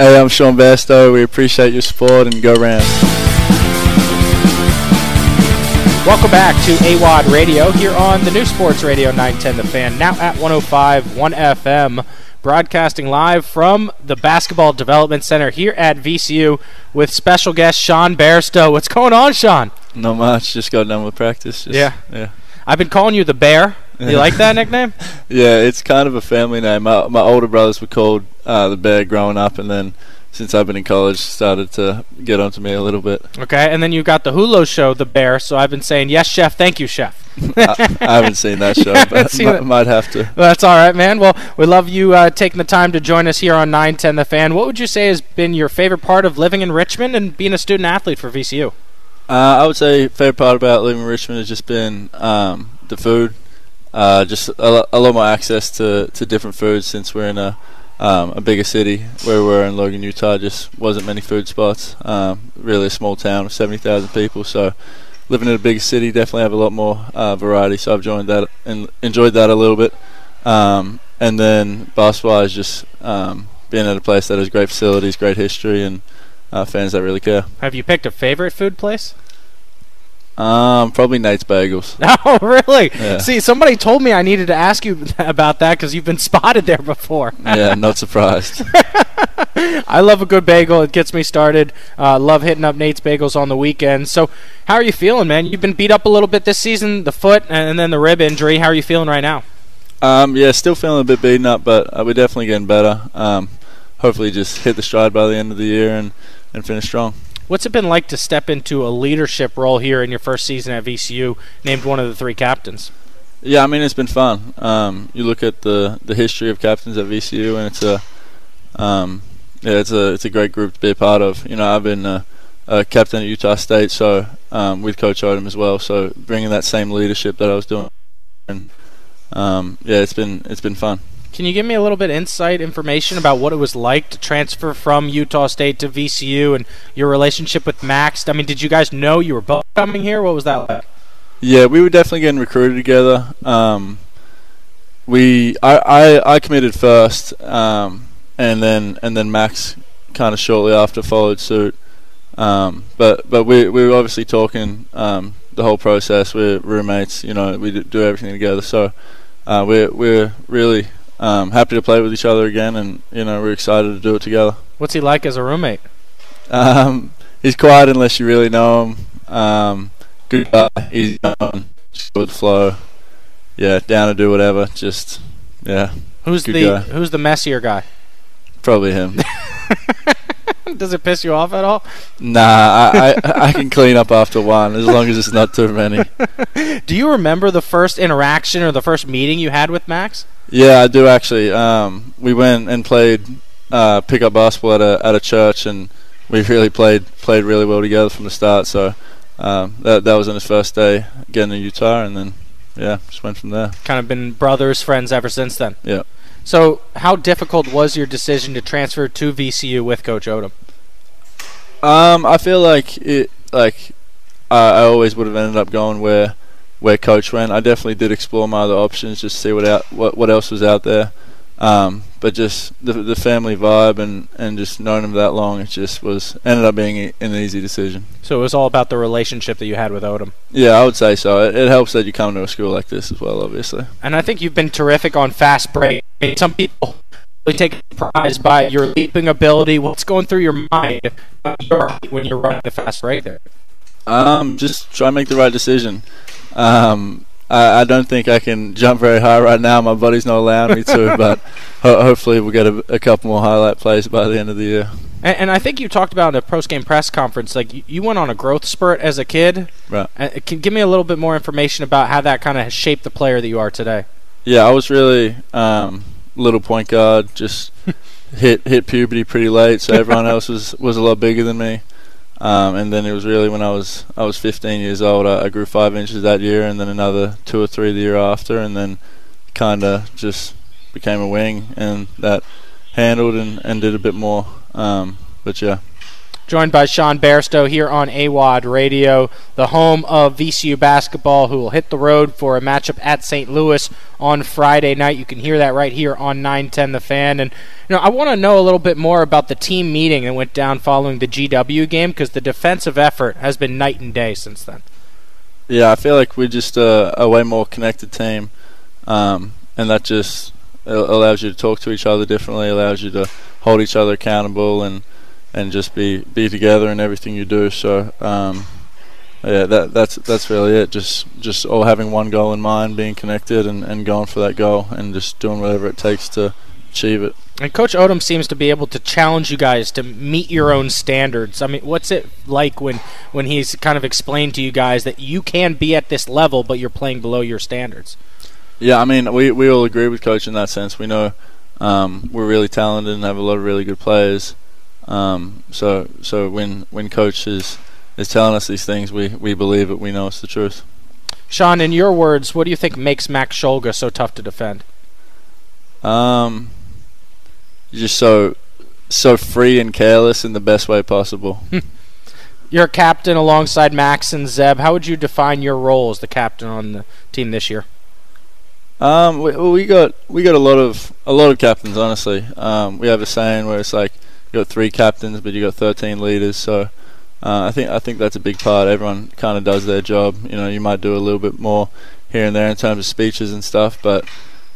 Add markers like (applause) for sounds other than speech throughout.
Hey, I'm Sean Bairstow. We appreciate your support and go round. Welcome back to AWadd Radio here on the new Sports Radio 910 The Fan, now at 105 1 FM, broadcasting live from the Basketball Development Center here at VCU with special guest Sean Bairstow. What's going on, Sean? Not much. Just got done with practice. Just, Yeah. Yeah. I've been calling you the Bear. You like that nickname? (laughs) Yeah, it's kind of a family name. My, my older brothers were called uh, the Bear growing up, and then since I've been in college, started to get onto me a little bit. Okay, and then you got the Hulu show, the Bear. So I've been saying yes, chef. Thank you, chef. (laughs) I, I haven't seen that show, (laughs) but mi- it. might have to. Well, that's all right, man. Well, we love you uh, taking the time to join us here on 910 The Fan. What would you say has been your favorite part of living in Richmond and being a student athlete for VCU? Uh, I would say favorite part about living in Richmond has just been um, the food. Uh, just a, a lot more access to, to different foods since we're in a um, a bigger city where we're in Logan, Utah. Just wasn't many food spots. Um, really a small town of seventy thousand people. So living in a bigger city definitely have a lot more uh, variety. So I've joined that and enjoyed that a little bit. Um, and then basketball is just um, being at a place that has great facilities, great history, and uh, fans that really care. Have you picked a favorite food place? Um, probably Nate's Bagels. (laughs) Oh, really? Yeah. See, somebody told me I needed to ask you (laughs) about that because you've been (laughs) spotted there before. yeah, not surprised. I love a good bagel. It gets me started. Uh, love hitting up Nate's Bagels on the weekends. So, how are you feeling, man? You've been beat up a little bit this season, the foot and then the rib injury. How are you feeling right now? Um, yeah, still feeling a bit beaten up, but uh, we're definitely getting better. Um, hopefully, just hit the stride by the end of the year and, and finish strong. What's it been like to step into a leadership role here in your first season at VCU, named one of the three captains? Yeah, I mean it's been fun. Um, you look at the, the history of captains at VCU, and it's a um, yeah, it's a it's a great group to be a part of. You know, I've been a, a captain at Utah State, so um, with Coach Odom as well. So bringing that same leadership that I was doing, and um, yeah, it's been it's been fun. Can you give me a little bit insight information about what it was like to transfer from Utah State to VCU and your relationship with Max? I mean, did you guys know you were both coming here? What was that like? Yeah, we were definitely getting recruited together. Um, we, I, I, I committed first, um, and then and then Max kind of shortly after followed suit. Um, but but we we were obviously talking um, the whole process. We're roommates, you know. We do- everything together, so uh, we're we're really um, happy to play with each other again, and you know we're excited to do it together. What's he like as a roommate? Um, he's quiet unless you really know him. Um, good guy, easy on, just go with the flow. Yeah, down to do whatever. Just yeah, Who's Good the guy. Who's the messier guy? probably him. (laughs) Does it piss you off at all? nah, I, I I can clean up after one as long as it's not too many. (laughs) Do you remember the first interaction or the first meeting you had with Max? Yeah, I do actually. Um, we went and played uh, pickup basketball at a at a church, and we really played played really well together from the start. So um, that that was on his first day getting to Utah, and then yeah, just went from there. Kind of been brothers, friends ever since then. Yeah. So, how difficult was your decision to transfer to VCU with Coach Odom? Um, I feel like it. Like I, I always would have ended up going where where coach went. I definitely did explore my other options, just see what out what what else was out there. Um, but just the the family vibe and and just knowing him that long, it just was ended up being an easy decision. So it was all about the relationship that you had with Odom. Yeah, I would say so. It, it helps that you come to a school like this as well, obviously. And I think you've been terrific on fast break. Some people really take surprised by your leaping ability. What's going through your mind when you're running the fast break there? Um, just try and make the right decision. Um, I, I don't think I can jump very high right now. My body's not allowing me to, (laughs) but ho- hopefully we'll get a, a couple more highlight plays by the end of the year. And, and I think you talked about in a post game press conference, like you, you went on a growth spurt as a kid. Right. Uh, can give me a little bit more information about how that kind of shaped the player that you are today. Yeah, I was really um, little point guard. Just (laughs) hit hit puberty pretty late, so everyone else was, was a lot bigger than me. Um, and then it was really when I was I was 15 years old. I, I grew five inches that year, and then another two or three the year after, and then kind of just became a wing, and that handled and, and did a bit more. Um, but yeah, Joined by Sean Bairstow here on AWadd Radio, the home of VCU basketball, who will hit the road for a matchup at St. Louis on Friday night. You can hear that right here on 910 The Fan. And you know, I want to know a little bit more about the team meeting that went down following the GW game because the defensive effort has been night and day since then. Yeah, I feel like we're just a, a way more connected team, um, and that just allows you to talk to each other differently, allows you to hold each other accountable, and and just be be together in everything you do. So um, yeah, that that's that's really it. Just just all having one goal in mind, being connected, and, and going for that goal, and just doing whatever it takes to achieve it. And Coach Odom seems to be able to challenge you guys to meet your own standards. I mean, what's it like when when he's kind of explained to you guys that you can be at this level, but you're playing below your standards? Yeah, I mean, we we all agree with Coach in that sense. We know um, we're really talented and have a lot of really good players. Um, so so when when Coach is is telling us these things, we we believe it. We know it's the truth. Sean, in your words, what do you think makes Max Shulga so tough to defend? Um, just so so free and careless in the best way possible. (laughs) You're a captain alongside Max and Zeb. How would you define your role as the captain on the team this year? Um, we, we got we got a lot of a lot of captains. Honestly, um, we have a saying where it's like you got three captains, but you got 13 leaders. So uh, I think I think that's a big part. Everyone kind of does their job. You know, you might do a little bit more here and there in terms of speeches and stuff, but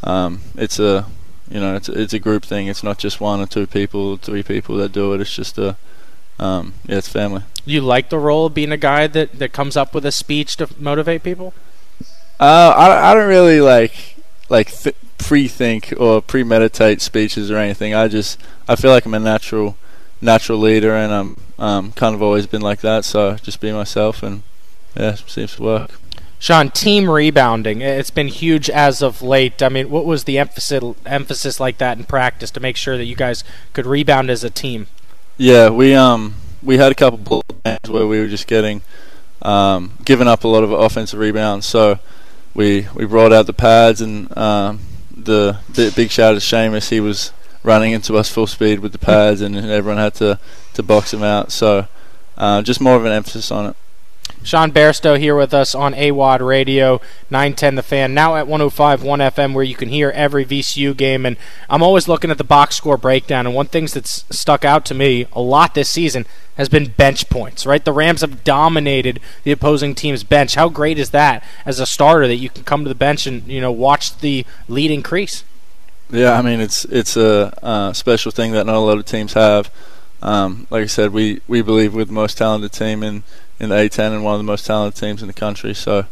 um, it's a you know it's it's a group thing. It's not just one or two people, three people that do it. It's just a um, yeah, it's family. You like the role of being a guy that, that comes up with a speech to motivate people? Uh, I, I don't really like like th- pre-think or premeditate speeches or anything. I just I feel like I'm a natural natural leader, and I'm um, kind of always been like that. So just be myself, and yeah, seems to work. Sean, team rebounding. It's been huge as of late. I mean, what was the emphasis emphasis like that in practice to make sure that you guys could rebound as a team? Yeah, we um we had a couple games where we were just getting um, giving up a lot of offensive rebounds. So we we brought out the pads and um, the big shout out to Seamus. He was running into us full speed with the pads, and everyone had to to box him out. So uh, just more of an emphasis on it. Sean Bairstow here with us on AWadd Radio 910 The Fan, now at 105.1 FM, where you can hear every VCU game. And I'm always looking at the box score breakdown, and one thing that's stuck out to me a lot this season has been bench points, right? The Rams have dominated the opposing team's bench. How great is that as a starter that you can come to the bench and, you know, watch the lead increase? Yeah, I mean, it's it's a special thing that not a lot of teams have. Um, like I said, we, we believe we're the most talented team in – in the A10 and one of the most talented teams in the country. So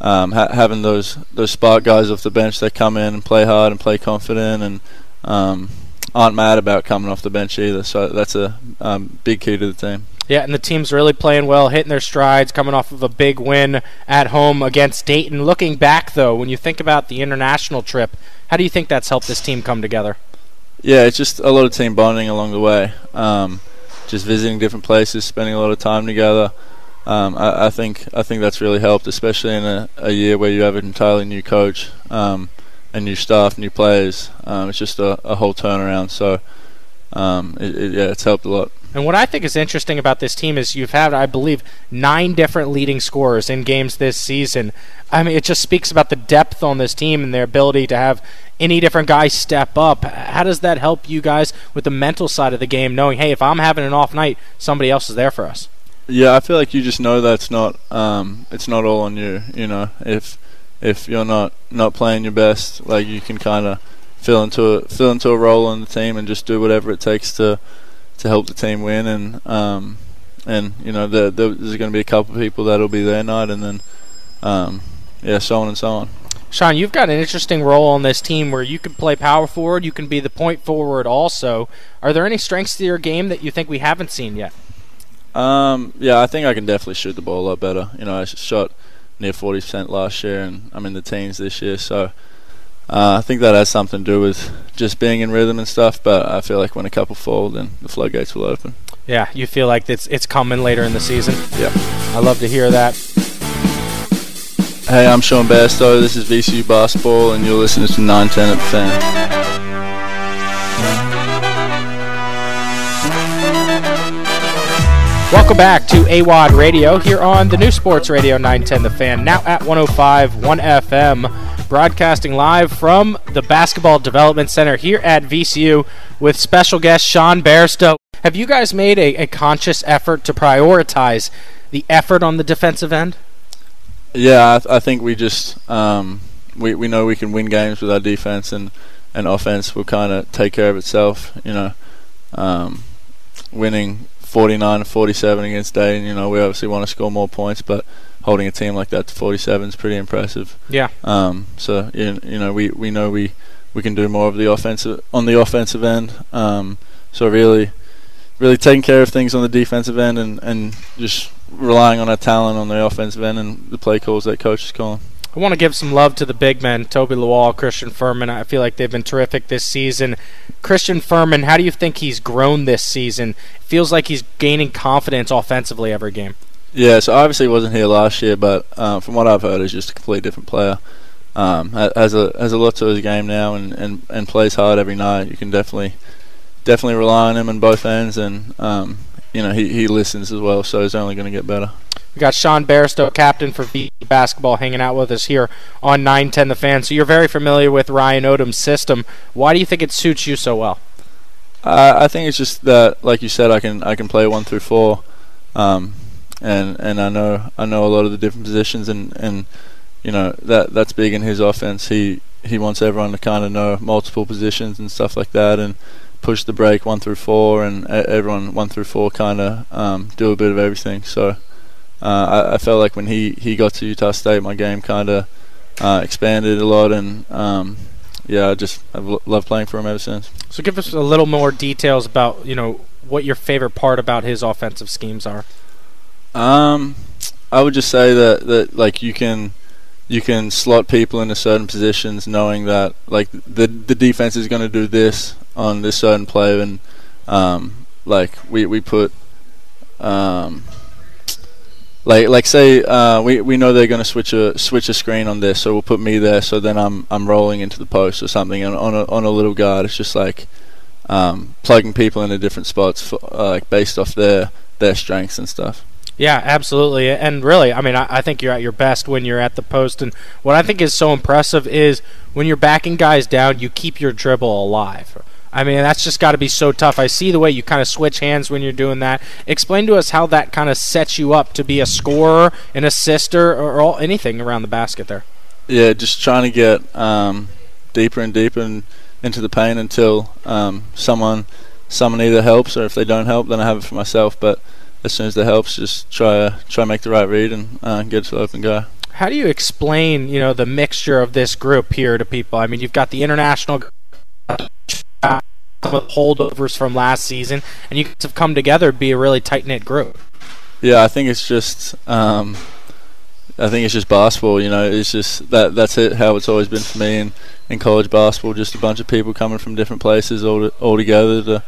um, ha- having those those spark guys off the bench that come in and play hard and play confident and um, aren't mad about coming off the bench either. So that's a um, big key to the team. Yeah, and the team's really playing well, hitting their strides, coming off of a big win at home against Dayton. Looking back, though, when you think about the international trip, how do you think that's helped this team come together? Yeah, it's just a lot of team bonding along the way. Um, just visiting different places, spending a lot of time together um, I, I, think I think that's really helped, especially in a, a year where you have an entirely new coach um, and new staff, new players. Um, it's just a, a, whole turnaround. So um, it, it, yeah, it's helped a lot. And what I think is interesting about this team is you've had, I believe, nine different leading scorers in games this season. I mean, it just speaks about the depth on this team and their ability to have any different guys step up. How does that help you guys with the mental side of the game, knowing, hey, if I'm having an off night, somebody else is there for us? Yeah, I feel like you just know that's not um, it's not all on you. You know, if if you're not not playing your best, like you can kind of fill into a fill into a role on the team and just do whatever it takes to to help the team win. And um, and you know, the, the, there's going to be a couple of people that'll be their night, and then um, yeah, so on and so on. Sean, you've got an interesting role on this team where you can play power forward, you can be the point forward also. Are there any strengths to your game that you think we haven't seen yet? Um, yeah, I think I can definitely shoot the ball a lot better. You know, I shot near 40% last year, and I'm in the teens this year, so uh, I think that has something to do with just being in rhythm and stuff. But I feel like when a couple fall, then the floodgates will open. Yeah, you feel like it's it's coming later in the season. Yeah, I love to hear that. Hey, I'm Sean Bairstow. This is VCU basketball, and you're listening to 910 at the Fan. Welcome back to AWadd Radio here on the new Sports Radio 910 The Fan, now at 105 1 FM, broadcasting live from the Basketball Development Center here at VCU with special guest Sean Bairstow. Have you guys made a, a conscious effort to prioritize the effort on the defensive end? Yeah, I, th- I think we just um, we we know we can win games with our defense, and and offense will kind of take care of itself. You know, um, winning 49 to 47 against Dayton. You know, we obviously want to score more points, but holding a team like that to 47 is pretty impressive. Yeah. Um, so you, you know, we, we know we, we can do more of the offensive on the offensive end. Um, so really, really taking care of things on the defensive end and, and just relying on our talent on the offensive end and the play calls that coach is calling. I want to give some love to the big men, Toby Lawal, Christian Fermin. I feel like they've been terrific this season. Christian Fermin, how do you think he's grown this season? It feels like he's gaining confidence offensively every game. Yeah, so obviously he wasn't here last year, but uh, from what I've heard, he's just a completely different player. Um, has a has a lot to his game now, and, and, and plays hard every night. You can definitely definitely rely on him on both ends, and um, you know he, he listens as well, so he's only going to get better. We got Sean Bairstow, captain for V basketball, hanging out with us here on 910 The Fan. So you're very familiar with Ryan Odom's system. Why do you think it suits you so well? Uh, I think it's just that, like you said, I can I can play one through four, um, and and I know I know a lot of the different positions, and, and you know that that's big in his offense. He he wants everyone to kind of know multiple positions and stuff like that, and push the break one through four, and everyone one through four kind of um, do a bit of everything. So I, I, felt like when he, he got to Utah State, my game kind of uh, expanded a lot, and um, yeah, I just I've l- loved playing for him ever since. So give us a little more details about you know what your favorite part about his offensive schemes are. Um, I would just say that that like you can you can slot people into certain positions, knowing that like the the defense is going to do this on this certain play, and um, like we we put um, like like say uh, we we know they're going to switch a switch a screen on this, so we'll put me there. So then I'm I'm rolling into the post or something, and on a on a little guard, it's just like um, plugging people into different spots, for, uh, like based off their their strengths and stuff. Yeah, absolutely. And really, I mean, I, I, think you're at your best when you're at the post. And what I think is so impressive is when you're backing guys down, you keep your dribble alive. I mean, that's just got to be so tough. I see the way you kind of switch hands when you're doing that. Explain to us how that kind of sets you up to be a scorer, an assister, or all, anything around the basket there. Yeah, just trying to get um, deeper and deeper in, into the paint until um, someone someone either helps or if they don't help, then I have it for myself. But as soon as it helps, just try try make the right read and uh, get to the open guy how do you explain, you know, the mixture of this group here to people? I mean, you've got the international holdovers from last season, and you guys have come together to be a really tight knit group. Yeah, I think it's just, um, I think it's just basketball. You know, it's just that that's it. How it's always been for me in, in college basketball. Just a bunch of people coming from different places all to, all together to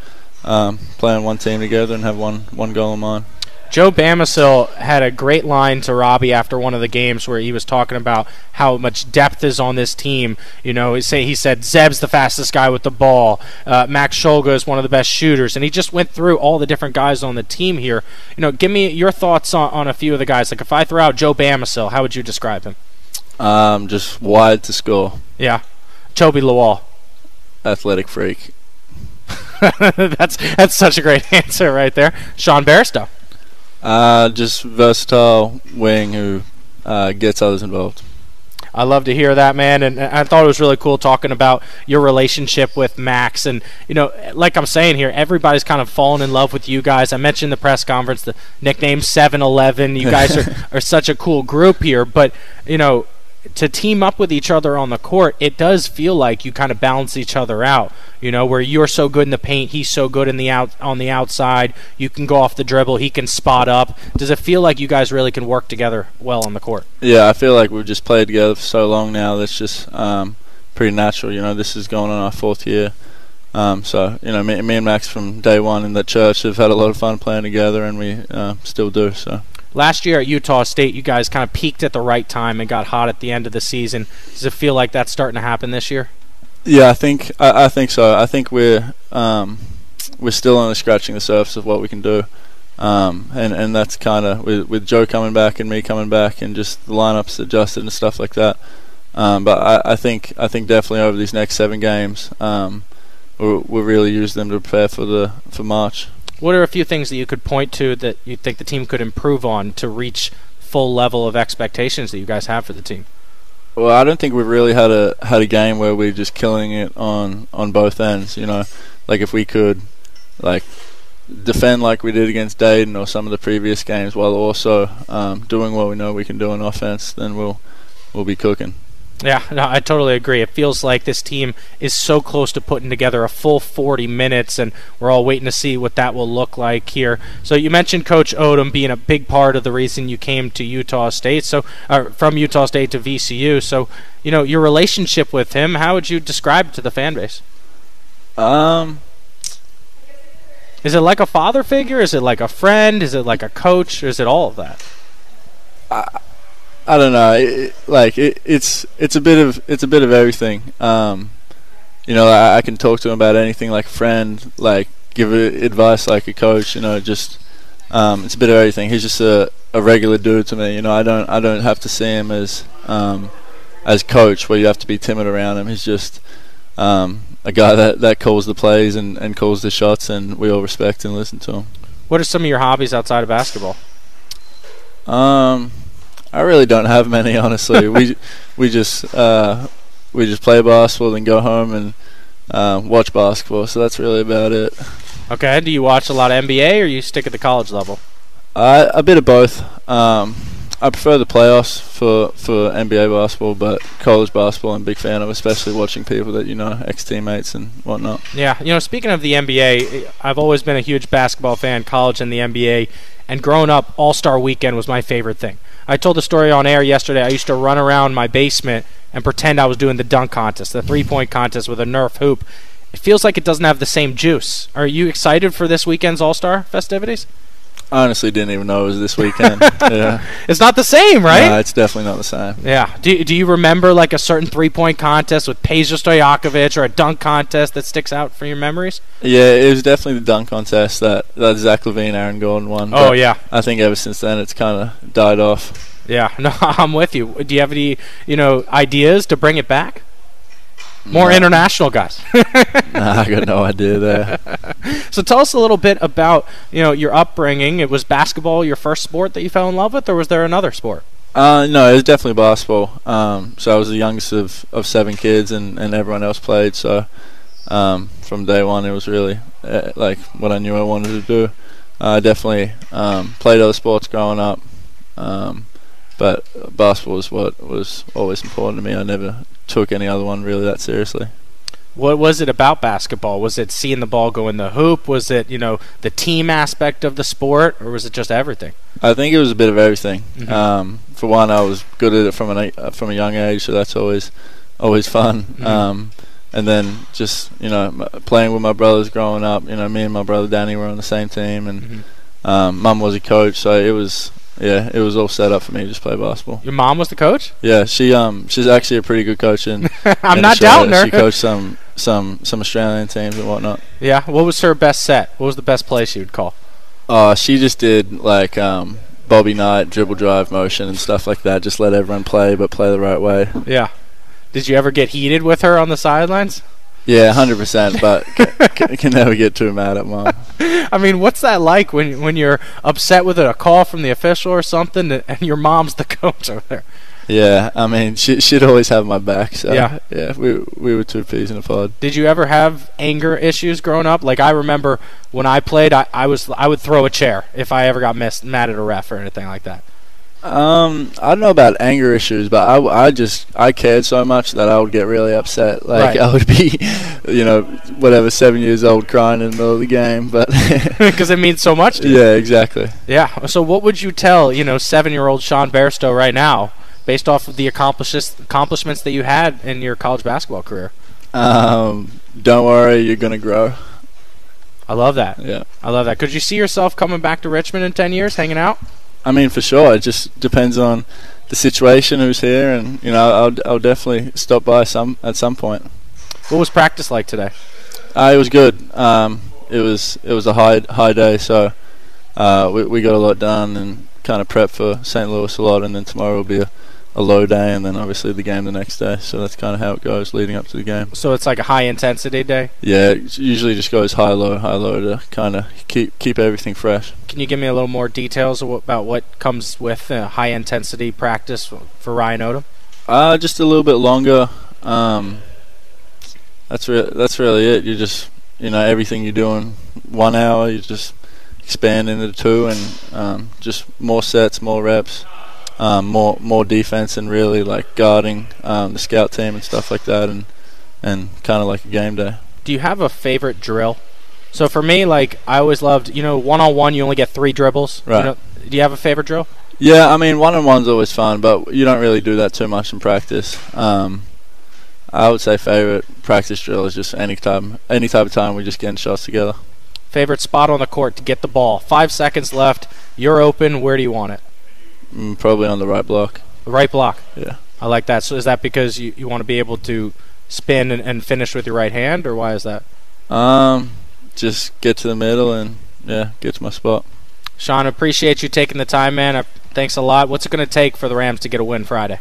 um, play on one team together and have one one goal in mind. Joe Bamisile had a great line to Robbie after one of the games where he was talking about how much depth is on this team. You know, he say he said Zeb's the fastest guy with the ball. Uh, Max Shulga is one of the best shooters, and he just went through all the different guys on the team here. You know, give me your thoughts on, on a few of the guys. Like if I throw out Joe Bamisile, how would you describe him? Um, just wide to score. Yeah, Toby Lawal, athletic freak. (laughs) that's that's such a great (laughs) answer right there. Sean Bairstow. Uh, just versatile wing who uh, gets others involved. I love to hear that, man. And I thought it was really cool talking about your relationship with Max. And, you know, like I'm saying here, everybody's kind of fallen in love with you guys. I mentioned the press conference, the nickname 7 Eleven. You guys (laughs) are, are such a cool group here. But, you know, to team up with each other on the court, it does feel like you kind of balance each other out. You know, where you're so good in the paint, he's so good in the out on the outside. You can go off the dribble, he can spot up. Does it feel like you guys really can work together well on the court? Yeah, I feel like we've just played together for so long now. That's just um, pretty natural. You know, this is going on our fourth year. Um, so you know, me, me, and Max from day one in the church have had a lot of fun playing together, and we uh, still do. So Last year at Utah State, you guys kind of peaked at the right time and got hot at the end of the season. Does it feel like that's starting to happen this year? Yeah, I think I, I think so. I think we're um, we're still only scratching the surface of what we can do. Um, and and that's kind of with with Joe coming back and me coming back and just the lineups adjusted and stuff like that. Um, but I, I think I think definitely over these next seven games, um, we'll, we'll really use them to prepare for the for March. What are a few things that you could point to that you think the team could improve on to reach full level of expectations that you guys have for the team? Well, I don't think we've really had a had a game where we're just killing it on on both ends. You know, like if we could, like defend like we did against Dayton or some of the previous games, while also um, doing what we know we can do on offense, then we'll we'll be cooking. Yeah, no, I totally agree. It feels like this team is so close to putting together a full 40 minutes, and we're all waiting to see what that will look like here. So you mentioned Coach Odom being a big part of the reason you came to Utah State, so from Utah State to VCU. So you know your relationship with him. How would you describe it to the fan base? Um, is it like a father figure? Is it like a friend? Is it like a coach? Or is it all of that? I, I don't know. It, like it, it's it's a bit of it's a bit of everything. Um, you know, I, I, can talk to him about anything like a friend, like give advice like a coach. You know, just um, it's a bit of everything. He's just a, a regular dude to me. You know, I don't I don't have to see him as um, as coach where you have to be timid around him. He's just um, a guy that, that calls the plays and, and calls the shots, and we all respect and listen to him. What are some of your hobbies outside of basketball? Um, I really don't have many, honestly. we (laughs) we just uh, we just play basketball, then go home and uh, watch basketball. So that's really about it. Okay. Do you watch a lot of NBA, or you stick at the college level? Uh, a bit of both. Um, I prefer the playoffs for, for NBA basketball, but college basketball I'm a big fan of, especially watching people that you know, ex teammates and whatnot. Yeah, you know, speaking of the NBA, I've always been a huge basketball fan, college and the NBA, and growing up, All Star Weekend was my favorite thing. I told the story on air yesterday. I used to run around my basement and pretend I was doing the dunk contest, the three point contest with a Nerf hoop. It feels like it doesn't have the same juice. Are you excited for this weekend's All Star festivities? I honestly didn't even know it was this weekend. (laughs) yeah, it's not the same, right? No, it's definitely not the same. Yeah. Do Do you remember like a certain three point contest with Peja Stojakovic or a dunk contest that sticks out for your memories? Yeah, it was definitely the dunk contest that that Zach LaVine, Aaron Gordon won. Oh yeah. I think ever since then it's kind of died off. Yeah. (laughs) No, I'm with you. Do you have any you know ideas to bring it back? More international guys. (laughs) nah, I got no idea there. (laughs) so tell us a little bit about you know your upbringing. It was basketball your first sport that you fell in love with, or was there another sport? Uh, no, it was definitely basketball. Um, so I was the youngest of, of seven kids, and, and everyone else played. So um, from day one, it was really uh, like what I knew I wanted to do. Uh, I definitely um, played other sports growing up, um, but basketball was what was always important to me. I never took any other one really that seriously. What was it about basketball? Was it seeing the ball go in the hoop? Was it you know the team aspect of the sport, or was it just everything? I think it was a bit of everything. Mm-hmm. Um, for one, I was good at it from an uh, from a young age, so that's always always fun. Mm-hmm. Um, and then just you know playing with my brothers growing up. You know, me and my brother Danny were on the same team, and mm-hmm. um, mum was a coach, so it was yeah, it was all set up for me to just play basketball. Your mom was the coach? Yeah, she um she's actually a pretty good coach and (laughs) I'm not doubting her. She coached some some some Australian teams and whatnot. Yeah, what was her best set? What was the best play she would call? Uh, she just did like um Bobby Knight dribble drive motion and stuff like that. Just let everyone play, but play the right way. Yeah. Did you ever get heated with her on the sidelines? Yeah, hundred percent. But (laughs) can, can never get too mad at mom. I mean, what's that like when when you're upset with a call from the official or something, and your mom's the (laughs) coach over there? Yeah, I mean, she she'd always have my back. So yeah, yeah, we we were two peas in a pod. Did you ever have anger issues growing up? Like I remember when I played, I, I was I would throw a chair if I ever got missed, mad at a ref or anything like that. Um, I don't know about anger issues, but I, I just I cared so much that I would get really upset. Like right. (laughs) I would be, you know, whatever, seven years old, crying in the middle of the game, but (laughs) because it means so much. to you. Yeah, exactly. Yeah. So what would you tell you know seven-year-old Sean Bairstow right now, based off of the accomplishments accomplishments that you had in your college basketball career? Um, don't worry, you're gonna grow. I love that. Yeah, I love that. Could you see yourself coming back to Richmond in ten years, hanging out? I mean, for sure. It just depends on the situation, who's here, and you know, I'll I'll definitely stop by some at some point. What was practice like today? Uh, it was good. Um, it was it was a high high day, so uh, we, we got a lot done and kind of prep for St. Louis a lot, and then tomorrow will be a, a low day, and then obviously the game the next day. So that's kind of how it goes leading up to the game. So it's like a high intensity day. Yeah, it usually just goes high low, high low to kind of keep keep everything fresh. Can you give me a little more details about what comes with a high intensity practice for Ryan Odom? Uh, just a little bit longer. Um, that's re- that's really it. You just you know everything you do in one hour, you just expand into two, and um, just more sets, more reps, um, more more defense, and really like guarding um, the scout team and stuff like that, and and kind of like a game day. Do you have a favorite drill? So for me, like I always loved, you know, one on one, you only get three dribbles. Right. You know, do you have a favorite drill? Yeah, I mean, one on one's always fun, but you don't really do that too much in practice. Um, I would say favorite practice drill is just any time, any type of time we're just getting shots together. Favorite spot on the court to get the ball. Five seconds left. You're open. Where do you want it? Mm, probably on the right block. The right block. Yeah. I like that. So is that because you, you want to be able to spin and, and finish with your right hand, or why is that? Um, just get to the middle and yeah, get to my spot. Sean, appreciate you taking the time, man. I, thanks a lot. What's it going to take for the Rams to get a win Friday?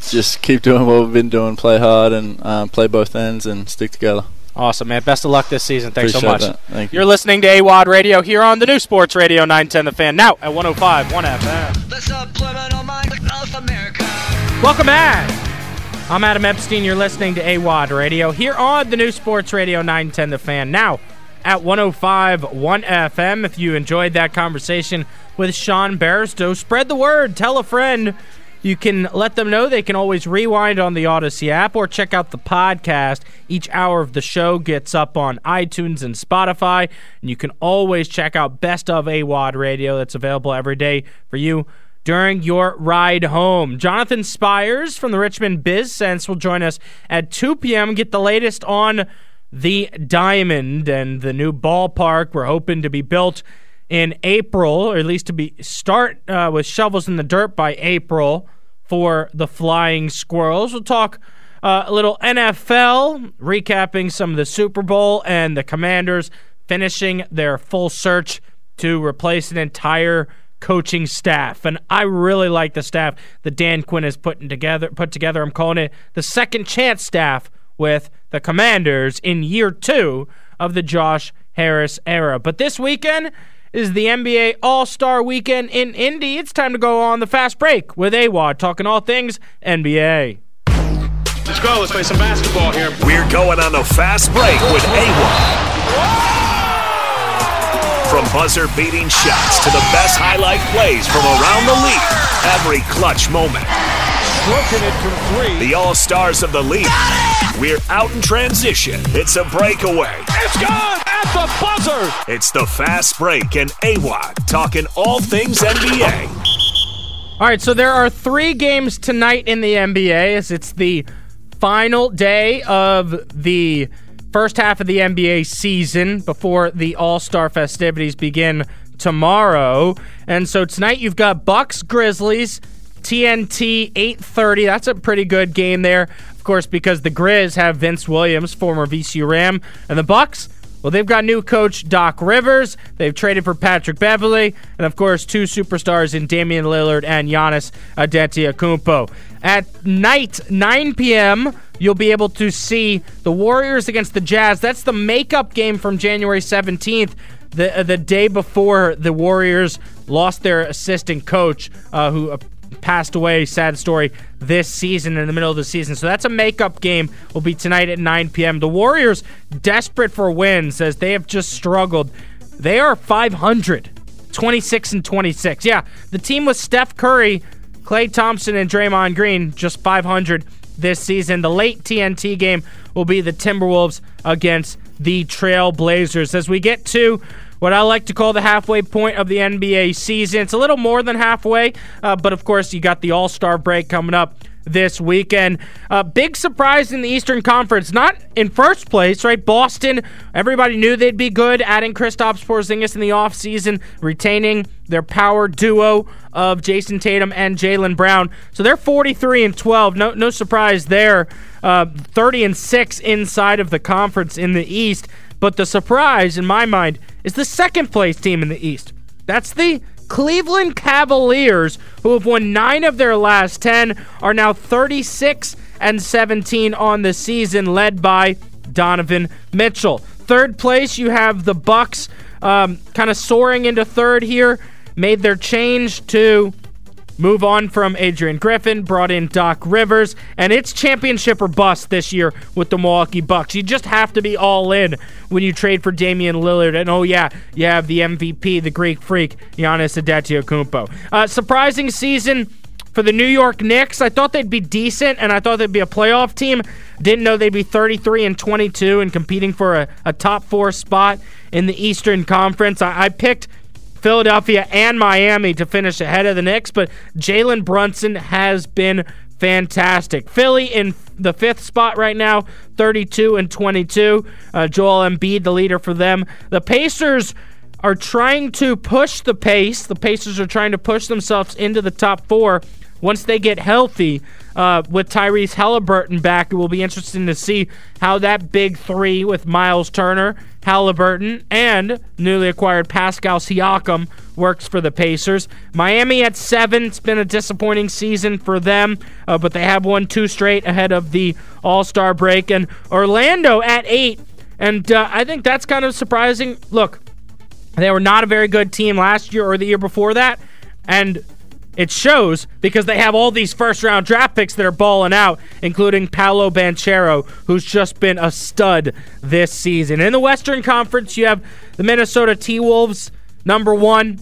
Just keep doing what we've been doing. Play hard and um, play both ends and stick together. Awesome, man. Best of luck this season. Thanks Appreciate so much. That. Thank you. You're listening to AWadd Radio here on the new Sports Radio 910 The Fan, now at 105 1 FM. The subliminal mind of America. Welcome back. I'm Adam Epstein. You're listening to AWadd Radio here on the new Sports Radio 910 The Fan, now at 105 1 FM. If you enjoyed that conversation with Sean Bairstow, spread the word. Tell a friend. You can let them know they can always rewind on the Audacy app or check out the podcast. Each hour of the show gets up on iTunes and Spotify, and you can always check out Best of AWadd Radio that's available every day for you during your ride home. Jonathan Spiers from the Richmond BizSense will join us at 2 p.m. Get the latest on the Diamond and the new ballpark we're hoping to be built in April, or at least to be start uh, with shovels in the dirt by April for the Flying Squirrels. We'll talk uh, a little NFL, recapping some of the Super Bowl and the Commanders finishing their full search to replace an entire coaching staff. And I really like the staff that Dan Quinn has putting together put together. I'm calling it the second chance staff with the Commanders in year two of the Josh Harris era. But this weekend is the NBA All Star Weekend in Indy. It's time to go on the fast break with AWadd, talking all things NBA. Let's go. Let's play some basketball here. We're going on a fast break with AWadd. From buzzer beating shots to the best highlight plays from around the league, every clutch moment. Working it from three. The all stars of the league. We're out in transition. It's a breakaway. It's good at the buzzer. It's the fast break and AWadd talking all things NBA. All right, so there are three games tonight in the NBA as it's the final day of the first half of the NBA season before the All Star festivities begin tomorrow. And so tonight you've got Bucks Grizzlies. TNT 8:30. That's a pretty good game there. Course, because the Grizz have Vince Williams, former VCU Ram, and the Bucks. Well, they've got new coach Doc Rivers. They've traded for Patrick Beverley, and of course, two superstars in Damian Lillard and Giannis Antetokounmpo. At night, 9 p.m., you'll be able to see the Warriors against the Jazz. That's the makeup game from January 17th, the uh, the day before the Warriors lost their assistant coach, uh, who uh, passed away. Sad story this season in the middle of the season. So that's a makeup game. Will be tonight at 9 p.m. The Warriors desperate for wins as they have just struggled. They are 500, 26 and 26. Yeah, the team with Steph Curry, Klay Thompson, and Draymond Green just 500 this season. The late TNT game will be the Timberwolves against the Trailblazers. As we get to what I like to call the halfway point of the NBA season. It's a little more than halfway, uh, but of course, you got the All Star break coming up this weekend. Uh, big surprise in the Eastern Conference, not in first place, right? Boston, everybody knew they'd be good, adding Kristaps Porzingis in the offseason, retaining their power duo of Jayson Tatum and Jaylen Brown. So they're 43 and 12. No, no surprise there. Uh, 30 and 6 inside of the conference in the East. But the surprise, in my mind, is the second place team in the East. That's the Cleveland Cavaliers, who have won nine of their last 10, are now 36 and 17 on the season, led by Donovan Mitchell. Third place, you have the Bucks, um, kind of soaring into third here. Made their change to move on from Adrian Griffin, brought in Doc Rivers, and it's championship or bust this year with the Milwaukee Bucks. You just have to be all in when you trade for Damian Lillard. And oh yeah, you have the MVP, the Greek freak, Giannis Antetokounmpo. Uh, surprising season for the New York Knicks. I thought they'd be decent, and I thought they'd be a playoff team. Didn't know they'd be 33 and 22 and competing for a, a top four spot in the Eastern Conference. I, I picked Philadelphia and Miami to finish ahead of the Knicks, but Jalen Brunson has been fantastic. Philly in the fifth spot right now, 32 and 22. Uh, Joel Embiid, the leader for them. The Pacers are trying to push the pace. The Pacers are trying to push themselves into the top four once they get healthy uh, with Tyrese Haliburton back, it will be interesting to see how that big three with Miles Turner, Haliburton, and newly acquired Pascal Siakam works for the Pacers. Miami at seven. It's been a disappointing season for them, uh, but they have won two straight ahead of the All Star break. And Orlando at eight. And uh, I think that's kind of surprising. Look, they were not a very good team last year or the year before that. And it shows because they have all these first round draft picks that are balling out, including Paolo Banchero, who's just been a stud this season. In the Western Conference, you have the Minnesota T Wolves, number one.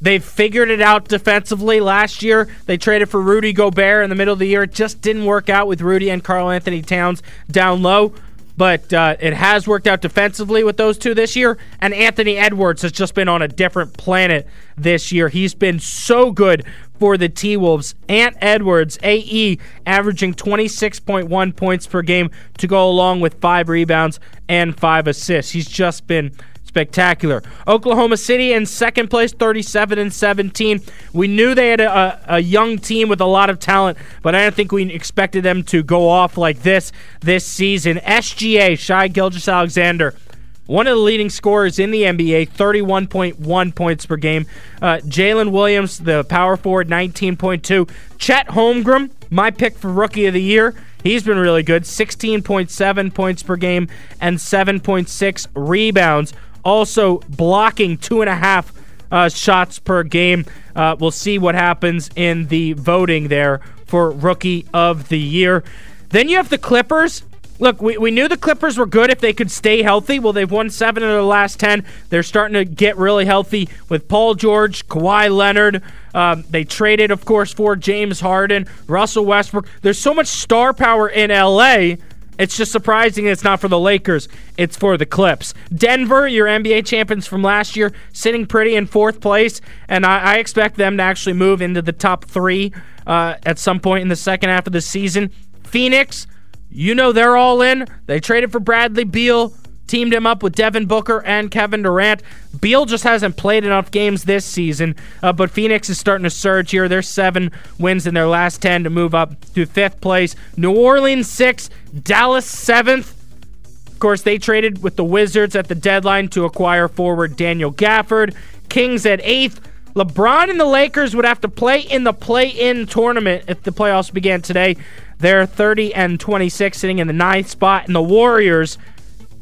They've figured it out defensively. Last year, they traded for Rudy Gobert in the middle of the year. It just didn't work out with Rudy and Karl-Anthony Towns down low but uh, it has worked out defensively with those two this year. And Anthony Edwards has just been on a different planet this year. He's been so good for the T Wolves. Ant Edwards, AE, averaging 26.1 points per game to go along with five rebounds and five assists. He's just been spectacular. Oklahoma City in second place, 37 and 17. We knew they had a, a, young team with a lot of talent, but I don't think we expected them to go off like this this season. SGA, Shai Gilgeous-Alexander. One of the leading scorers in the NBA, 31.1 points per game. Uh, Jalen Williams, the power forward, 19.2. Chet Holmgren, my pick for rookie of the year. He's been really good, 16.7 points per game and 7.6 rebounds also blocking two and a half uh, shots per game. Uh, we'll see what happens in the voting there for Rookie of the Year. Then you have the Clippers. Look, we, we knew the Clippers were good if they could stay healthy. Well, they've won seven of their last 10. They're starting to get really healthy with Paul George, Kawhi Leonard. Um, they traded, of course, for James Harden, Russell Westbrook. There's so much star power in LA it's just surprising it's not for the Lakers. It's for the Clips. Denver, your NBA champions from last year, sitting pretty in fourth place, and I, I expect them to actually move into the top three uh, at some point in the second half of the season. Phoenix, you know they're all in. They traded for Bradley Beal teamed him up with Devin Booker and Kevin Durant. Beal just hasn't played enough games this season, uh, but Phoenix is starting to surge here. They're seven wins in their last 10 to move up to fifth place. New Orleans, six. Dallas, seventh. Of course, they traded with the Wizards at the deadline to acquire forward Daniel Gafford. Kings at eighth. LeBron and the Lakers would have to play in the play-in tournament if the playoffs began today. They're 30 and 26, sitting in the ninth spot, and the Warriors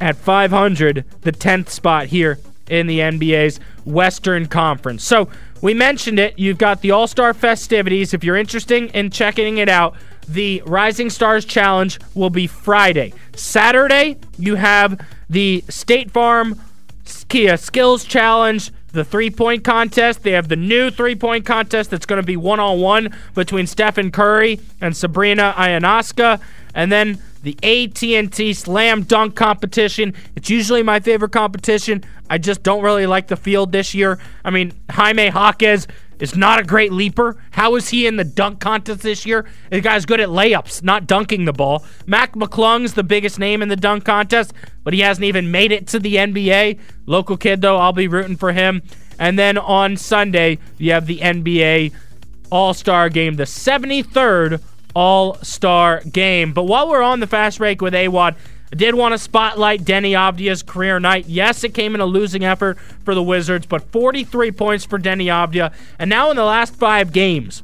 at 500, the 10th spot here in the NBA's Western Conference. So we mentioned it. You've got the All Star festivities. If you're interested in checking it out, the Rising Stars Challenge will be Friday. Saturday, you have the State Farm Kia Skills Challenge, the three point contest. They have the new three point contest that's going to be one on one between Stephen Curry and Sabrina Ionescu. And then the AT&T Slam Dunk competition. It's usually my favorite competition. I just don't really like the field this year. I mean, Jaime Jaquez is not a great leaper. How is he in the dunk contest this year? The guy's good at layups, not dunking the ball. Mac McClung's the biggest name in the dunk contest, but he hasn't even made it to the NBA. Local kid, though, I'll be rooting for him. And then on Sunday, you have the NBA All Star game, the 73rd all Star game. But while we're on the fast break with AWadd, I did want to spotlight Deni Avdija's career night. Yes, it came in a losing effort for the Wizards, but 43 points for Deni Avdija. And now in the last five games,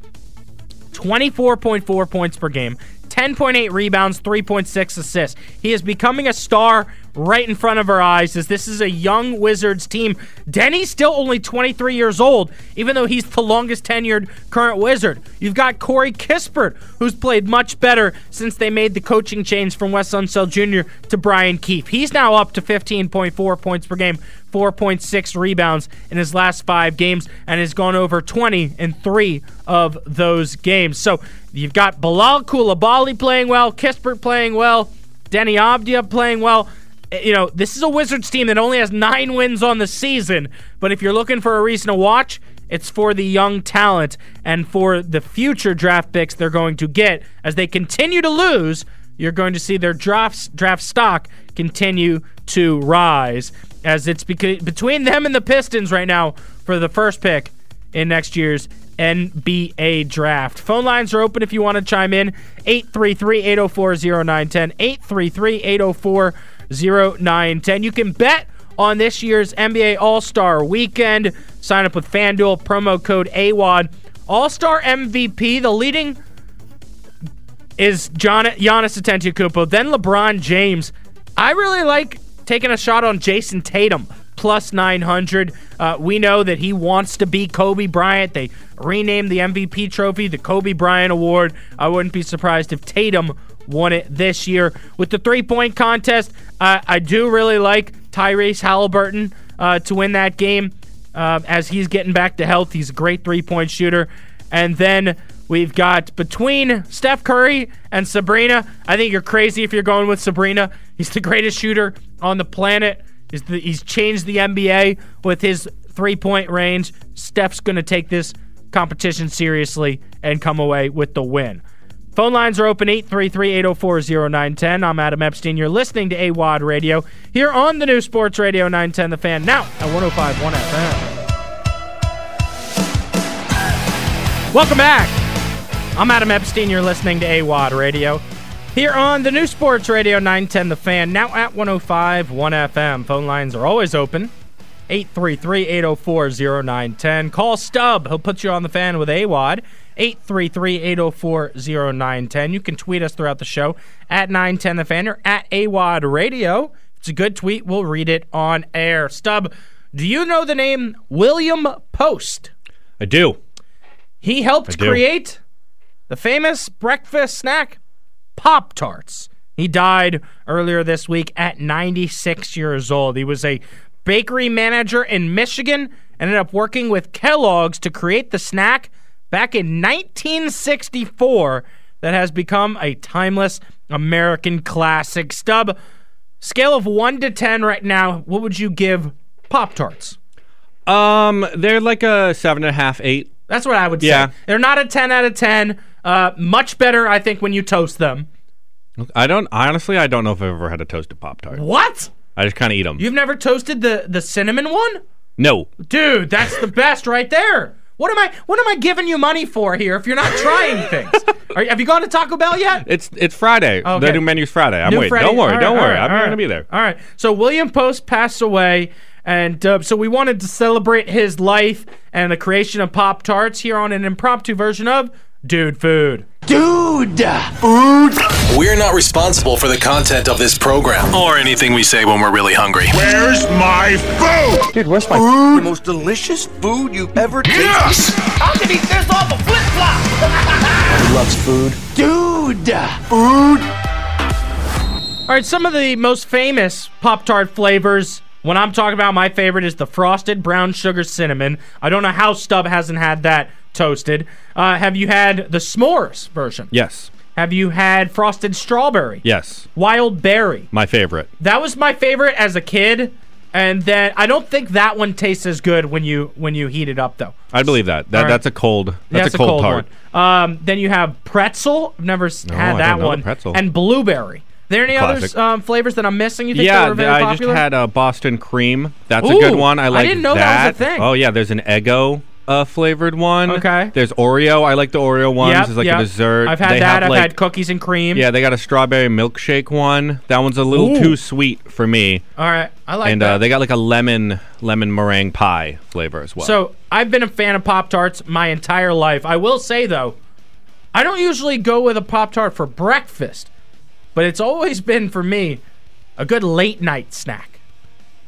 24.4 points per game, 10.8 rebounds, 3.6 assists. He is becoming a star right in front of our eyes as this is a young Wizards team. Deni's still only 23 years old, even though he's the longest tenured current Wizard. You've got Corey Kispert, who's played much better since they made the coaching change from Wes Unseld Jr. to Brian Keefe. He's now up to 15.4 points per game, 4.6 rebounds in his last five games, and has gone over 20 in three of those games. So you've got Bilal Koulibaly playing well, Kispert playing well, Deni Avdija playing well you know, this is a Wizards team that only has nine wins on the season. But if you're looking for a reason to watch, it's for the young talent and for the future draft picks they're going to get as they continue to lose. You're going to see their draft draft stock continue to rise as it's beca- between them and the Pistons right now for the first pick in next year's NBA draft. Phone lines are open if you want to chime in. 833 804 0910. 833 804 0910. You can bet on this year's NBA All Star weekend. Sign up with FanDuel, promo code AWadd. All Star MVP, the leading is John, Giannis Antetokounmpo, then LeBron James. I really like taking a shot on Jayson Tatum plus 900. Uh, we know that he wants to be Kobe Bryant. They renamed the MVP trophy the Kobe Bryant Award. I wouldn't be surprised if Tatum won it this year. With the three point contest, uh, I do really like Tyrese Haliburton uh, to win that game uh, as he's getting back to health. He's a great three point shooter. And then we've got between Steph Curry and Sabrina. I think you're crazy if you're going with Sabrina. He's the greatest shooter on the planet. He's, the, he's changed the NBA with his three point range. Steph's going to take this competition seriously and come away with the win. Phone lines are open 833 804 0910. I'm Adam Epstein. You're listening to AWadd Radio here on the new Sports Radio 910 The Fan, now at 1051 FM. Welcome back. I'm Adam Epstein. You're listening to AWadd Radio here on the new Sports Radio 910 The Fan, now at 1051 FM. Phone lines are always open 833 804 0910. Call Stub. He'll put you on the fan with AWadd. 833-804-0910. You can tweet us throughout the show at 910 the fan or at AWadd Radio. If it's a good tweet, we'll read it on air. Stub, do you know the name William Post? I do. He helped do. create the famous breakfast snack Pop Tarts. He died earlier this week at 96 years old. He was a bakery manager in Michigan, ended up working with Kellogg's to create the snack back in 1964 that has become a timeless American classic. Stub, scale of 1 to 10 right now, what would you give Pop Tarts? Um, they're like a seven and a half, eight. That's what I would Yeah. say. They're not a 10 out of 10. Uh, much better, I think, when you toast them. I don't honestly. I don't know if I've ever had a toasted pop tart. What? I just kind of eat them. You've never toasted the, the cinnamon one? no, Dude, that's the best right there. What am I what am I giving you money for here if you're not trying (laughs) things? Are, have you gone to Taco Bell yet? it's it's Friday. Okay. The new menu's Friday. I'm New waiting. Friday- Don't worry. all don't worry. right, I'm right. gonna be there. All right. So William Post passed away, and uh, so we wanted to celebrate his life and the creation of Pop Tarts here on an impromptu version of Dude Food. Dude food. We're not responsible for the content of this program or anything we say when we're really hungry. Where's my food? Dude, where's my food? The most delicious food you've ever tasted. Yes! I can eat this off a flip flop. Loves food. Dude. Food. All right, some of the most famous Pop Tart flavors. When I'm talking about my favorite is the frosted brown sugar cinnamon. I don't know how Stub hasn't had that toasted. Uh, have you had the s'mores version? Yes. Have you had frosted strawberry? Yes. Wild berry. My favorite. That was my favorite as a kid, and then I don't think that one tastes as good when you when you heat it up though. I believe that. That right. that's a cold. That's, a cold, tart. one. Um, then you have pretzel. I've never No, had that don't know the one. pretzel. And blueberry. There any other um, flavors that I'm missing? You think yeah, that were very I popular? just had a Boston cream. That's a good one. I I like didn't know that was a thing. Oh yeah, there's an Eggo uh, flavored one. Okay. There's Oreo. I like the Oreo ones. Yep, It's like yep. a dessert. I've had They that. have, I've like- had cookies and cream. Yeah, they got a strawberry milkshake one. That one's a little Ooh. too sweet for me. All right. I like and that. uh, they got like a lemon lemon meringue pie flavor as well. So I've been a fan of Pop Tarts my entire life. I will say though, I don't usually go with a Pop Tart for breakfast, but it's always been for me a good late night snack.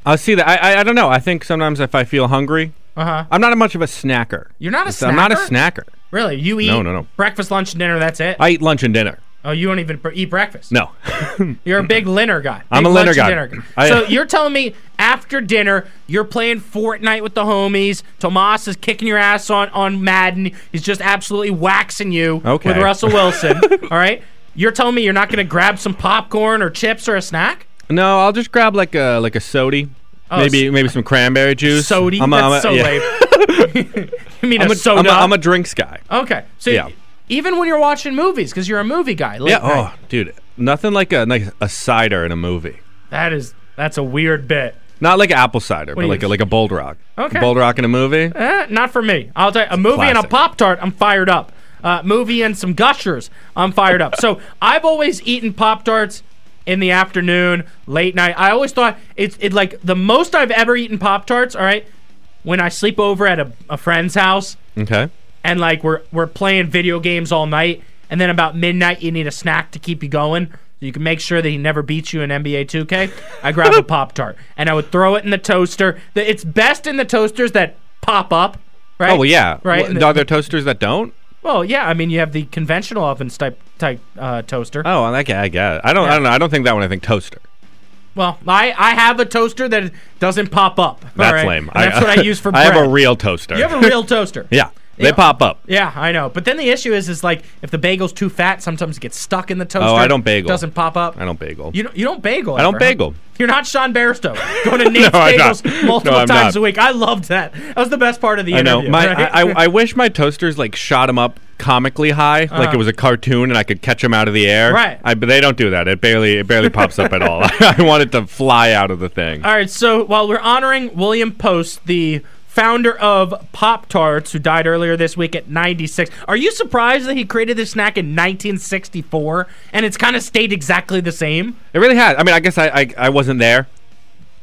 I'll see that. I, I I don't know. I think sometimes if I feel hungry, Uh huh. I'm not much of a snacker. You're not a It's- I'm not a snacker? snacker. Really? You eat No, no, no. breakfast, lunch, and dinner. That's it. I eat lunch and dinner. oh, you don't even eat breakfast. No. (laughs) You're a big dinner guy. (laughs) I'm Big a dinner guy. dinner (laughs) I- so you're telling me after dinner you're playing Fortnite with the homies. Tomas is kicking your ass on on Madden. He's just absolutely waxing you Okay. with Russell Wilson. all right. You're telling me you're not going to grab some popcorn or chips or a snack? no, I'll just grab like a like a sody. Oh, maybe s- maybe some cranberry juice. Sody? I'm a- I'm a- That's so yeah. lame. (laughs) you mean I'm a, a, soda? I'm, a, I'm a drinks guy. okay. So Yeah. even when you're watching movies, because you're a movie guy. Yeah. night, Oh, dude, nothing like a like a cider in a movie. that is that's a weird bit. Not like apple cider, do but like a, like a bold rock. Okay. Bold rock in a movie. Eh, not for me. I'll tell you, a movie and a Pop Tart, I'm fired up. Uh, movie and some Gushers, I'm fired up. So (laughs) I've always eaten Pop Tarts in the afternoon, late night. I always thought it's it like the most I've ever eaten Pop Tarts. All right, when I sleep over at a, a friend's house Okay. and like we're we're playing video games all night, and then about midnight you need a snack to keep you going. So you can make sure that he never beats you in NBA 2K. I grab a (laughs) Pop Tart and I would throw it in the toaster. It's best in the toasters that pop up, right? Oh well, yeah. right. Well, the- are there toasters that don't? Well, yeah. I mean, you have the conventional oven type type uh, toaster. Oh, I get. I get. it. I don't. Yeah. I don't know. I don't think that one. I think toaster. well, I I have a toaster that doesn't pop up. That's right? lame. That's what I (laughs) use for I bread. have a real toaster. You have a real toaster. (laughs) yeah. They pop up. Yeah, I know. But then the issue is, is like if the bagel's too fat, sometimes it gets stuck in the toaster. Oh, I don't bagel. It doesn't pop up. I don't bagel. You don't, you don't bagel. I don't ever, huh? bagel. You're not Sean Bairstow going to (laughs) Nate's No, Bagels multiple No, times not. a week. I loved that. That was the best part of the I know. My, right? I, I, I wish my toasters like shot them up comically high, like Uh-huh. it was a cartoon, and I could catch them out of the air. Right. I, but they don't do that. It barely, it barely pops up at all. (laughs) I want it to fly out of the thing. All right, so while we're honoring William Post, the founder of Pop Tarts, who died earlier this week at 96, are you surprised that he created this snack in 1964 and it's kind of stayed exactly the same? It really has. I mean, I guess I, I, I wasn't there.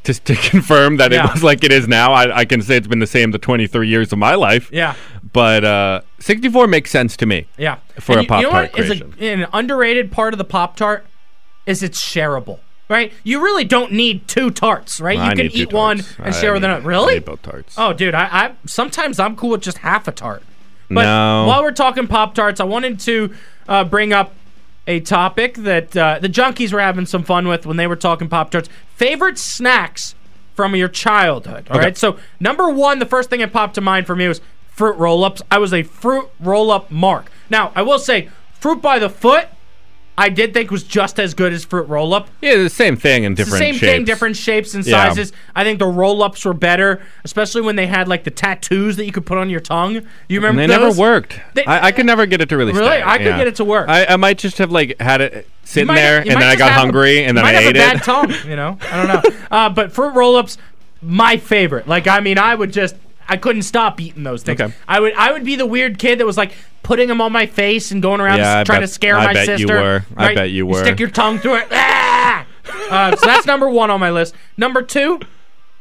To, (laughs) to confirm that Yeah. it was like it is now, I, I can say it's been the same the 23 years of my life. Yeah. But uh, 64 makes sense to me. Yeah. For And a you, you know what is a, creation. an underrated part of the Pop Tart is it's shareable. Right? You really don't need two tarts, right? I you can eat one tarts. and I share with another. I Really? both tarts. Oh, dude, I, I sometimes I'm cool with just half a tart. But No. while we're talking Pop Tarts, I wanted to uh, bring up a topic that uh, the junkies were having some fun with when they were talking Pop Tarts. Favorite snacks from your childhood. All right. Okay. So number one, the first thing that popped to mind for me was fruit roll-ups. I was a fruit roll-up mark. Now I will say, fruit by the foot. I did think was just as good as fruit roll-up. Yeah, the same thing in different same shapes. thing, different shapes and Yeah. sizes. I think the roll-ups were better, especially when they had like the tattoos that you could put on your tongue. You And remember they those? never worked. They- I, I could never get it to really Really? stay. I could get it to work. I, I might just have like had it sitting might- there, you and might then I just got have a- hungry, and then you I might ate have a it. bad tongue, you know. I don't know. (laughs) Uh, but fruit roll-ups, my favorite. Like, I mean, I would just, I couldn't stop eating those things. Okay. I would, I would be the weird kid that was like putting them on my face and going around Yeah, trying bet- to scare I my bet you sister. were. I right? bet you were. stick your tongue through it. Ah! Uh, so that's number one on my list. Number two,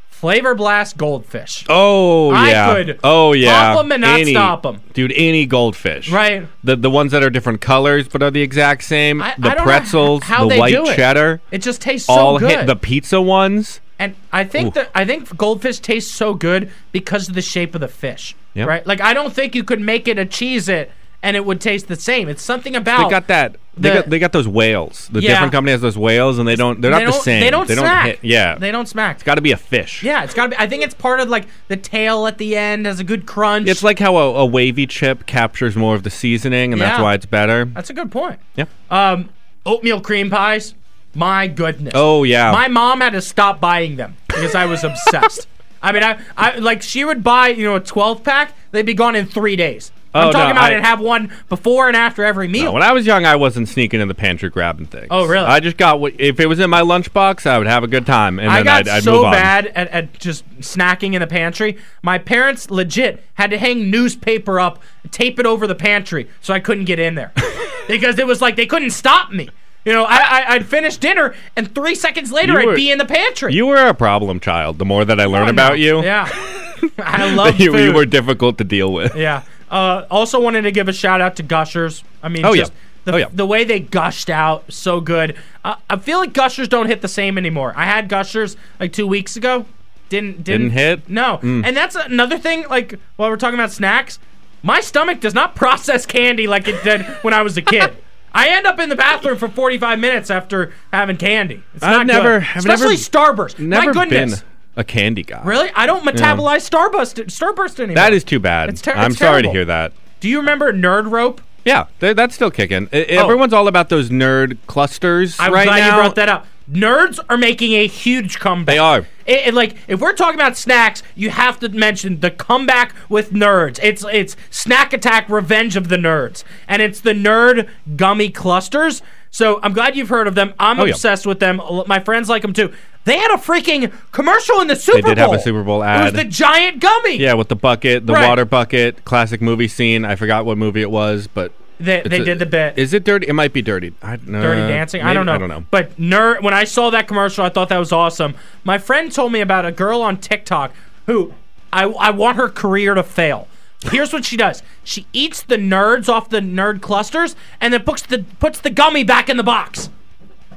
Flavor Blast Goldfish. Oh I yeah. could oh yeah. pop 'em and not Any- stop 'em. dude. Any goldfish, Right. The the ones that are different colors but are the exact same. I- the I pretzels, how the they white do it. cheddar, It just tastes so all good. hit the pizza ones. And I think that I think goldfish tastes so good because of the shape of the fish. Yep. Right? Like I don't think you could make it a cheese it and it would taste the same. It's something about They got that. They got they got those whales. The Yeah. different company has those whales, and they don't. They're they not the don't- same. They don't they smack. hit. Yeah, They don't smack. It's got to be a fish. yeah, it's got to be I think it's part of like the tail at the end has a good crunch. It's like how a, a wavy chip captures more of the seasoning, and that's why it's better. That's a good point. Yeah. Um oatmeal cream pies. My goodness. Oh yeah. My mom had to stop buying them because I was obsessed. (laughs) I mean, I, I like she would buy, you know, a 12 pack. They'd be gone in three days. I'm Oh, talking no, about I- have one before and after every meal. No, when I was young, I wasn't sneaking in the pantry grabbing things. Oh, really? I just got what if it was in my lunchbox, I would have a good time, and I then got I'd, I'd so bad at, at just snacking in the pantry. My parents legit had to hang newspaper up, tape it over the pantry, so I couldn't get in there (laughs) because it was like they couldn't stop me. You know, I, I I'd finish dinner and three seconds later You I'd be in the pantry. You were a problem child. The more that I learn Oh, no. about you, yeah, (laughs) (laughs) I love you, food. you were difficult to deal with. Yeah. Uh, also wanted to give a shout out to Gushers. I mean, Oh, yeah. the, Oh, yeah. the way they gushed out, so good. Uh, I feel like Gushers don't hit the same anymore. I had Gushers like two weeks ago. Didn't didn't, Didn't hit? No, Mm. and that's another thing. Like while we're talking about snacks, my stomach does not (laughs) process candy like it did when I was a kid. I end up in the bathroom for 45 minutes after having candy. It's I've not never- good. I've never- especially Starburst. Never my goodness. been a candy guy. Really? I don't metabolize Starburst Starburst anymore. That is too bad. It's ter- I'm it's sorry to hear that. Do you remember Nerd Rope? Yeah, that's still kicking. I- Oh. Everyone's all about those nerd clusters I'm right glad now. you brought that up. Nerds are making a huge comeback. They are. It, it- like if we're talking about snacks, you have to mention the comeback with nerds. It's it's Snack Attack Revenge of the Nerds, and it's the nerd gummy clusters. So I'm glad you've heard of them. I'm Oh, yeah. obsessed with them. My friends like them too. They had a freaking commercial in the Super Bowl. They did have Bowl. a Super Bowl ad. It was the giant gummy. Yeah, with the bucket, the Right. water bucket, classic movie scene. I forgot what movie it was, but They, they a- did the bit. Is it dirty? It might be dirty. I, Dirty Dancing. I don't know. I don't know. But nerd. When I saw that commercial, I thought that was awesome. My friend told me about a girl on TikTok who I I want her career to fail. Here's what she does: she eats the nerds off the nerd clusters and then puts the puts the gummy back in the box.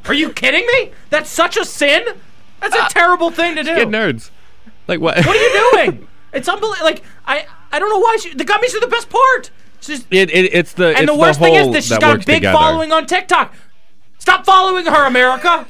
Are you kidding me? That's such a sin. That's a ah. terrible thing to do. Get nerds. Like what? What are you (laughs) doing? It's unbelievable. Like I I don't know why she, the gummies are the best part. She's, It, it, it's the and it's the worst thing is that she's that got a big together. following on TikTok. Stop following her, America.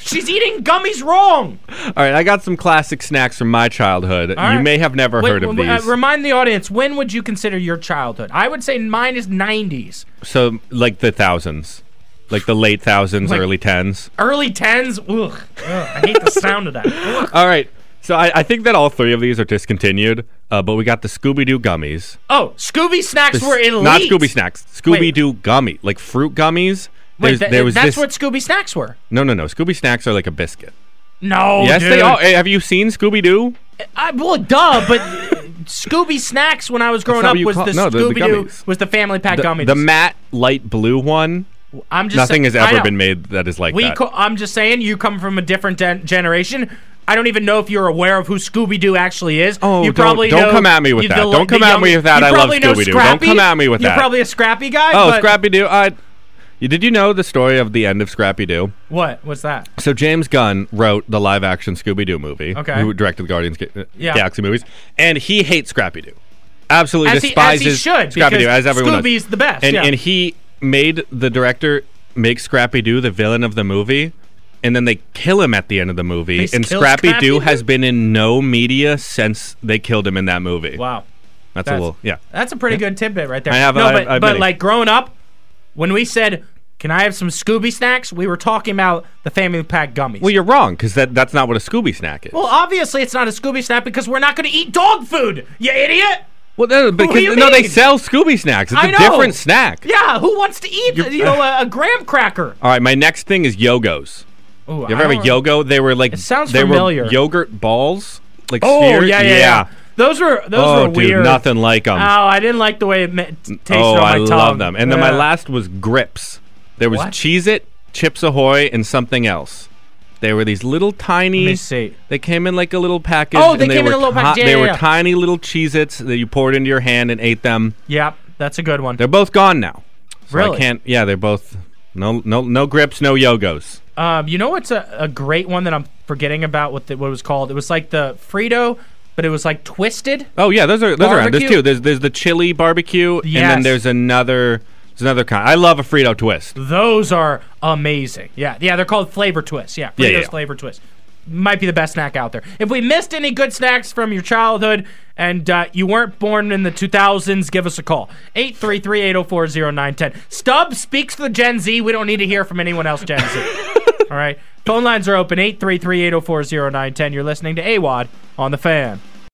She's eating gummies wrong. All right, I got some classic snacks from my childhood. All you may have never Wait, heard of w- uh, these. remind the audience, when would you consider your childhood? I would say mine is 90s. so like the thousands, like the late thousands, Like- early tens. Early 10s, ugh. ugh, I hate the sound of that. Ugh. (laughs) All right. So I, I think that all three of these are discontinued, uh, but we got the Scooby Doo gummies. Oh, Scooby snacks The were elite. Not Scooby snacks. Scooby Doo gummy, like fruit gummies. Wait, th- there was that's this. what Scooby snacks were. no, no, no. Scooby snacks are like a biscuit. No, yes, dude. they are. Hey, have you seen Scooby Doo? I, well, duh, but Scooby snacks when I was growing up was call- the no, Scooby Doo was the Family Pack The, gummies. the matte light blue one. I'm just Nothing sa- has ever been made that is like We, that. co- I'm just saying, you come from a different gen- generation. I don't even know if you're aware of who Scooby Doo actually is. Oh, you don't- probably don't know- come at me with you- that. the- Don't come the at me with that. I love know Scooby-Doo. Don't come at me with that. You're probably a Scrappy guy. oh, Scrappy Doo. I. Did you know the story of the end of Scrappy Doo? What? What's that? So James Gunn wrote the live-action Scooby Doo movie. Okay. Who directed the Guardians Ga- uh, Yeah. Galaxy movies, and he hates Scrappy Doo. Absolutely As he, as despises he should, Scrappy Doo, as everyone knows. Scooby's the best. and yeah. and he made the director make Scrappy Doo the villain of the movie, and then they kill him at the end of the movie. They and kill Scrappy Scrappy Doo Doo? has been in no media since they killed him in that movie. wow. That's, a That's- little yeah. That's a pretty good tidbit right there. I have- no, I- but, but like growing up, when we said, "Can I have some Scooby snacks?" we were talking about the Family Pack gummies. Well, you're wrong because that that's not what a Scooby snack is. well, obviously it's not a Scooby snack because we're not going to eat dog food. You idiot. Well, no, do you no, they mean? sell Scooby snacks. It's I know. different snack. Yeah, who wants to eat you know (laughs) a, a graham cracker? All right, my next thing is yogos. Ooh, You ever have a yogo? They were like It sounds they familiar. were yogurt balls, like Oh spheres. yeah, yeah, yeah, Those were those oh, were dude, weird. nothing like them. Oh, I didn't like the way it tasted oh, on my I tongue. love them. And then my last was grips. There was What? Cheez It, Chips Ahoy, and something else. They were these little tiny. Let me see. They came in like a little package. Oh, they and came in a little package. Yeah, they yeah, were tiny little Cheez Its that you poured into your hand and ate them. Yep, that's a good one. They're both gone now. So Really? I can't. Yeah, they're both. No, no, no grips, no yogos. Um, you know what's a, a great one that I'm forgetting about? What the, what it was called? It was like the Frito, but it was like twisted. Oh yeah, those are those are around. There's two. There's there's the chili barbecue, and then there's another there's another kind. I love a Frito twist. Those are amazing. Yeah, yeah, they're called flavor twists. Yeah, Fritos Yeah, yeah, yeah. flavor twist. Might be the best snack out there. If we missed any good snacks from your childhood and uh, you weren't born in the 2000s, give us a call. 833-804-0910. Stubbs speaks for the Gen Z. We don't need to hear from anyone else Gen Z. (laughs) All right. Phone lines are open 833-804-0910. You're listening to AWadd on the fan.